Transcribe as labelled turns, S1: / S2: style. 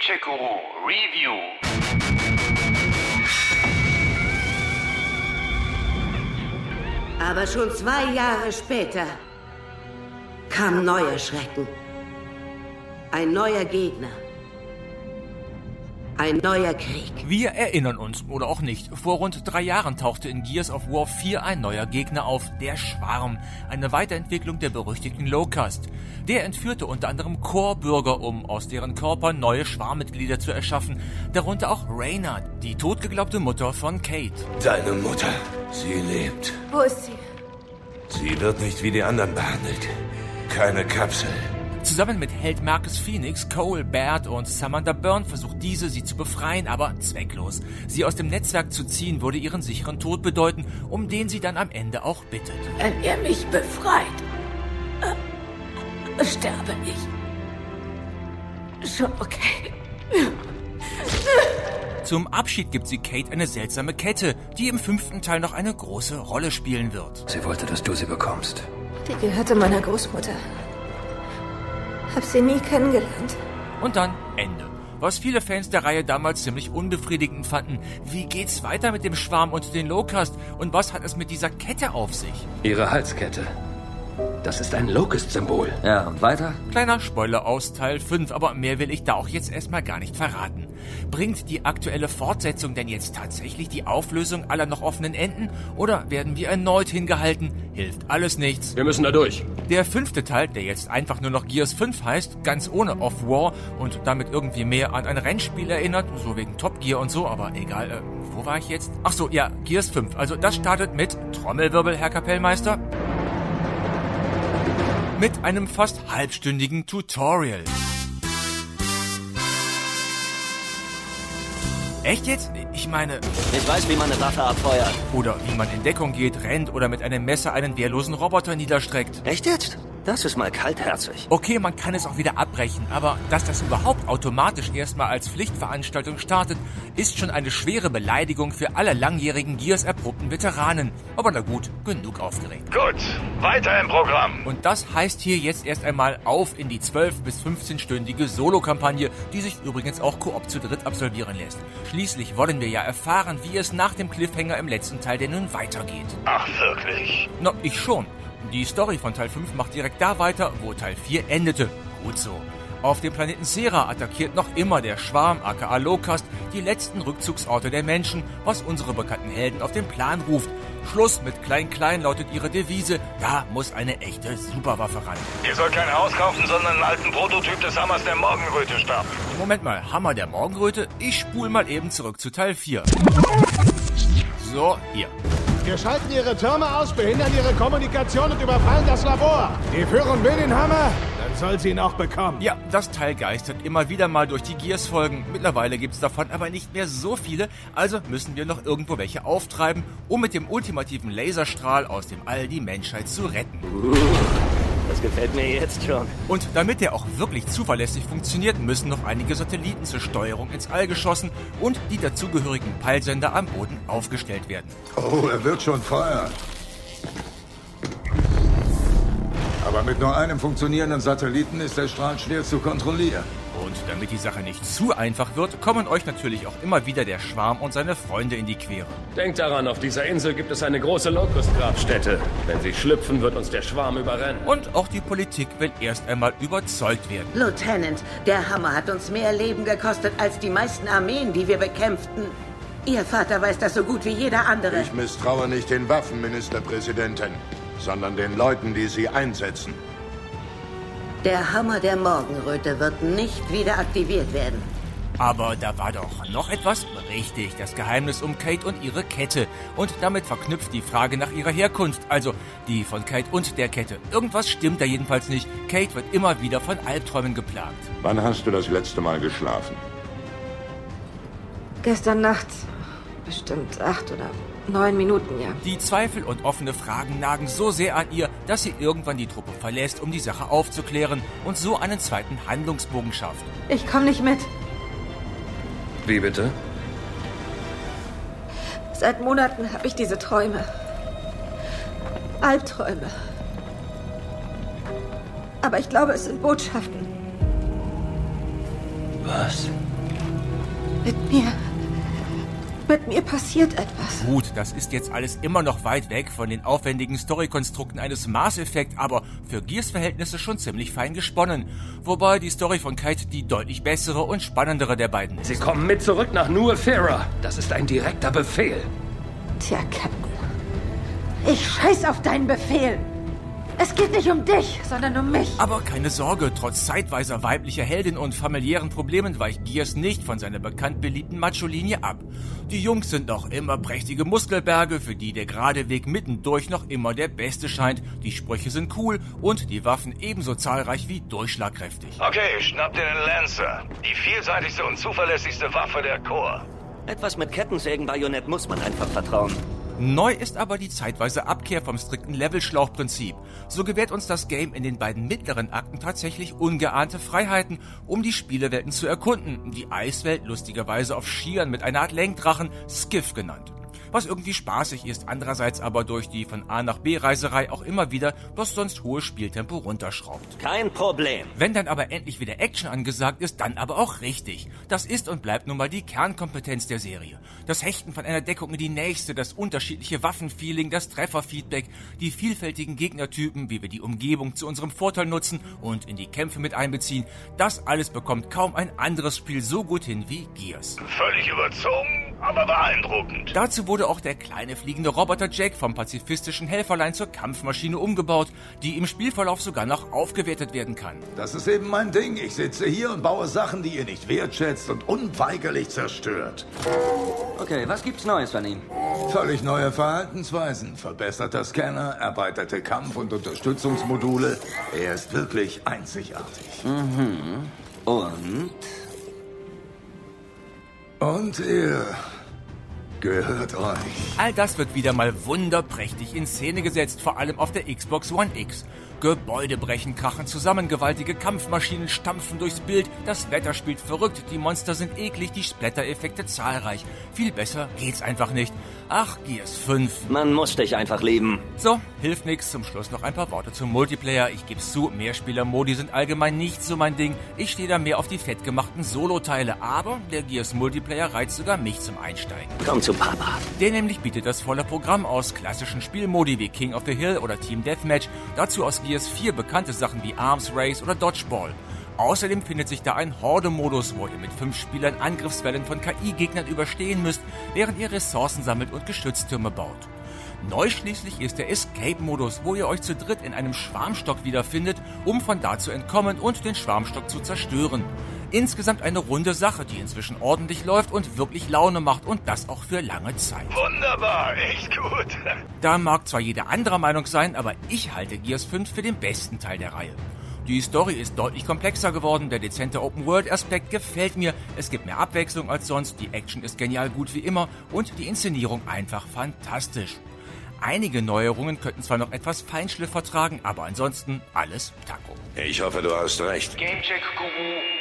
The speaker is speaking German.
S1: Gencheck-Guru Review.
S2: Aber schon zwei Jahre später kam neuer Schrecken. Ein neuer Gegner. Ein neuer Krieg.
S3: Wir erinnern uns, oder auch nicht, vor rund drei Jahren tauchte in Gears of War 4 ein neuer Gegner auf, der Schwarm, eine Weiterentwicklung der berüchtigten Locust. Der entführte unter anderem Core-Bürger, um aus deren Körpern neue Schwarmmitglieder zu erschaffen, darunter auch Reyna, die totgeglaubte Mutter von Kate.
S4: Deine Mutter, sie lebt.
S5: Wo ist sie?
S4: Sie wird nicht wie die anderen behandelt. Keine Kapsel.
S3: Zusammen mit Held Marcus Phoenix, Cole Baird und Samantha Byrne versucht diese, sie zu befreien, aber zwecklos. Sie aus dem Netzwerk zu ziehen, würde ihren sicheren Tod bedeuten, um den sie dann am Ende auch bittet.
S5: Wenn ihr mich befreit, äh, sterbe ich. Schon okay.
S3: Zum Abschied gibt sie Kate eine seltsame Kette, die im fünften Teil noch eine große Rolle spielen wird.
S6: Sie wollte, dass du sie bekommst.
S5: Die gehörte meiner Großmutter. Hab sie nie kennengelernt.
S3: Und dann Ende. Was viele Fans der Reihe damals ziemlich unbefriedigend fanden. Wie geht's weiter mit dem Schwarm und den Locust? Und was hat es mit dieser Kette auf sich?
S6: Ihre Halskette. Das ist ein Locust-Symbol.
S7: Ja, und weiter?
S3: Kleiner Spoiler aus Teil 5, aber mehr will ich da auch jetzt erstmal gar nicht verraten. Bringt die aktuelle Fortsetzung denn jetzt tatsächlich die Auflösung aller noch offenen Enden? Oder werden wir erneut hingehalten? Hilft alles nichts.
S6: Wir müssen da durch.
S3: Der fünfte Teil, der jetzt einfach nur noch Gears 5 heißt, ganz ohne Off-War und damit irgendwie mehr an ein Rennspiel erinnert, so wegen Top Gear und so, aber egal, äh, wo war ich jetzt? Ach so, ja, Gears 5. Also das startet mit Trommelwirbel, Herr Kapellmeister mit einem fast halbstündigen Tutorial. Echt jetzt? Ich meine.
S7: Ich weiß, wie man eine Waffe abfeuert.
S3: Oder wie man in Deckung geht, rennt oder mit einem Messer einen wehrlosen Roboter niederstreckt.
S7: Echt jetzt? Das ist mal kaltherzig.
S3: Okay, man kann es auch wieder abbrechen, aber dass das überhaupt automatisch erstmal als Pflichtveranstaltung startet, ist schon eine schwere Beleidigung für alle langjährigen Gears erprobten Veteranen. Aber na gut, genug aufgeregt.
S1: Gut, weiter im Programm.
S3: Und das heißt hier jetzt erst einmal auf in die 12 bis 15-stündige Solo-Kampagne, die sich übrigens auch Koop zu dritt absolvieren lässt. Schließlich wollen wir ja erfahren, wie es nach dem Cliffhanger im letzten Teil denn nun weitergeht.
S1: Ach, wirklich?
S3: Na, ich schon. Die Story von Teil 5 macht direkt da weiter, wo Teil 4 endete. Gut so. Auf dem Planeten Sera attackiert noch immer der Schwarm aka Locust die letzten Rückzugsorte der Menschen, was unsere bekannten Helden auf den Plan ruft. Schluss mit Klein-Klein lautet ihre Devise, da muss eine echte Superwaffe ran.
S1: Ihr sollt kein Haus kaufen, sondern einen alten Prototyp des Hammers der Morgenröte starten.
S3: Moment mal, Hammer der Morgenröte? Ich spul mal eben zurück zu Teil 4. So, hier.
S8: Wir schalten ihre Türme aus, behindern ihre Kommunikation und überfallen das Labor. Die Führung will den Hammer, dann soll sie ihn auch bekommen.
S3: Ja, das Teil geistert immer wieder mal durch die Gears-Folgen. Mittlerweile gibt's davon aber nicht mehr so viele, also müssen wir noch irgendwo welche auftreiben, um mit dem ultimativen Laserstrahl aus dem All die Menschheit zu retten.
S7: Das gefällt mir jetzt schon.
S3: Und damit der auch wirklich zuverlässig funktioniert, müssen noch einige Satelliten zur Steuerung ins All geschossen und die dazugehörigen Peilsender am Boden aufgestellt werden.
S9: Oh, er wird schon feuern. Aber mit nur einem funktionierenden Satelliten ist der Strahl schwer zu kontrollieren.
S3: Und damit die Sache nicht zu einfach wird, kommen euch natürlich auch immer wieder der Schwarm und seine Freunde in die Quere.
S6: Denkt daran, auf dieser Insel gibt es eine große Locust-Grabstätte. Wenn sie schlüpfen, wird uns der Schwarm überrennen.
S3: Und auch die Politik will erst einmal überzeugt werden.
S2: Lieutenant, der Hammer hat uns mehr Leben gekostet als die meisten Armeen, die wir bekämpften. Ihr Vater weiß das so gut wie jeder andere.
S9: Ich misstraue nicht den Waffen, Ministerpräsidentin, sondern den Leuten, die sie einsetzen.
S2: Der Hammer der Morgenröte wird nicht wieder aktiviert werden.
S3: Aber da war doch noch etwas? Richtig, das Geheimnis um Kate und ihre Kette. Und damit verknüpft die Frage nach ihrer Herkunft, also die von Kate und der Kette. Irgendwas stimmt da jedenfalls nicht. Kate wird immer wieder von Albträumen geplagt.
S9: Wann hast du das letzte Mal geschlafen?
S5: Gestern Nacht. Bestimmt acht oder neun Minuten, ja.
S3: Die Zweifel und offene Fragen nagen so sehr an ihr, dass sie irgendwann die Truppe verlässt, um die Sache aufzuklären und so einen zweiten Handlungsbogen schafft.
S5: Ich komme nicht mit.
S6: Wie bitte?
S5: Seit Monaten habe ich diese Träume. Albträume. Aber ich glaube, es sind Botschaften.
S4: Was?
S5: Mit mir. Mit mir passiert etwas.
S3: Gut, das ist jetzt alles immer noch weit weg von den aufwendigen Storykonstrukten eines Mass Effect, aber für Gears Verhältnisse schon ziemlich fein gesponnen. Wobei die Story von Kite die deutlich bessere und spannendere der beiden ist.
S6: Sie kommen mit zurück nach New. Das ist ein direkter Befehl.
S5: Tja, Captain. Ich scheiß auf deinen Befehl. Es geht nicht um dich, sondern um mich.
S3: Aber keine Sorge, trotz zeitweiser weiblicher Heldin und familiären Problemen weicht Gears nicht von seiner bekannt beliebten Macho-Linie ab. Die Jungs sind noch immer prächtige Muskelberge, für die der gerade Weg mittendurch noch immer der beste scheint. Die Sprüche sind cool und die Waffen ebenso zahlreich wie durchschlagkräftig.
S1: Okay, schnapp dir den Lancer. Die vielseitigste und zuverlässigste Waffe der Corps.
S7: Etwas mit Kettensägen-Bajonett muss man einfach vertrauen.
S3: Neu ist aber die zeitweise Abkehr vom strikten Levelschlauchprinzip. So gewährt uns das Game in den beiden mittleren Akten tatsächlich ungeahnte Freiheiten, um die Spielewelten zu erkunden. Die Eiswelt lustigerweise auf Skiern mit einer Art Lenkdrachen, Skiff genannt was irgendwie spaßig ist, andererseits aber durch die von A nach B Reiserei auch immer wieder das sonst hohe Spieltempo runterschraubt.
S7: Kein Problem.
S3: Wenn dann aber endlich wieder Action angesagt ist, dann aber auch richtig. Das ist und bleibt nun mal die Kernkompetenz der Serie. Das Hechten von einer Deckung in die nächste, das unterschiedliche Waffenfeeling, das Trefferfeedback, die vielfältigen Gegnertypen, wie wir die Umgebung zu unserem Vorteil nutzen und in die Kämpfe mit einbeziehen, das alles bekommt kaum ein anderes Spiel so gut hin wie Gears.
S1: Völlig überzogen, aber beeindruckend.
S3: Dazu wurde auch der kleine fliegende Roboter Jack vom pazifistischen Helferlein zur Kampfmaschine umgebaut, die im Spielverlauf sogar noch aufgewertet werden kann.
S10: Das ist eben mein Ding. Ich sitze hier und baue Sachen, die ihr nicht wertschätzt und unweigerlich zerstört.
S7: Okay, was gibt's Neues von ihm?
S10: Völlig neue Verhaltensweisen, verbesserter Scanner, erweiterte Kampf- und Unterstützungsmodule. Er ist wirklich einzigartig.
S7: Mhm. Und
S10: ihr gehört euch.
S3: All das wird wieder mal wunderprächtig in Szene gesetzt, vor allem auf der Xbox One X. Gebäude brechen, krachen zusammen, gewaltige Kampfmaschinen stampfen durchs Bild, das Wetter spielt verrückt, die Monster sind eklig, die Splatter-Effekte zahlreich. Viel besser geht's einfach nicht. Ach, Gears 5.
S7: Man muss dich einfach lieben.
S3: So, hilft nix. Zum Schluss noch ein paar Worte zum Multiplayer. Ich geb's zu, Mehrspieler-Modi sind allgemein nicht so mein Ding. Ich stehe da mehr auf die fettgemachten Solo-Teile, aber der Gears Multiplayer reizt sogar mich zum Einsteigen.
S7: Komm zu Papa.
S3: Der nämlich bietet das volle Programm aus klassischen Spielmodi wie King of the Hill oder Team Deathmatch, dazu aus Gears 4 bekannte Sachen wie Arms Race oder Dodgeball. Außerdem findet sich da ein Horde-Modus, wo ihr mit fünf Spielern Angriffswellen von KI-Gegnern überstehen müsst, während ihr Ressourcen sammelt und Geschütztürme baut. Neu schließlich ist der Escape-Modus, wo ihr euch zu dritt in einem Schwarmstock wiederfindet, um von da zu entkommen und den Schwarmstock zu zerstören. Insgesamt eine runde Sache, die inzwischen ordentlich läuft und wirklich Laune macht und das auch für lange Zeit.
S1: Wunderbar, echt gut.
S3: Da mag zwar jeder anderer Meinung sein, aber ich halte Gears 5 für den besten Teil der Reihe. Die Story ist deutlich komplexer geworden, der dezente Open-World-Aspekt gefällt mir, es gibt mehr Abwechslung als sonst, die Action ist genial gut wie immer und die Inszenierung einfach fantastisch. Einige Neuerungen könnten zwar noch etwas Feinschliff vertragen, aber ansonsten alles Taco.
S4: Ich hoffe, du hast recht.
S1: Gamecheck Guru.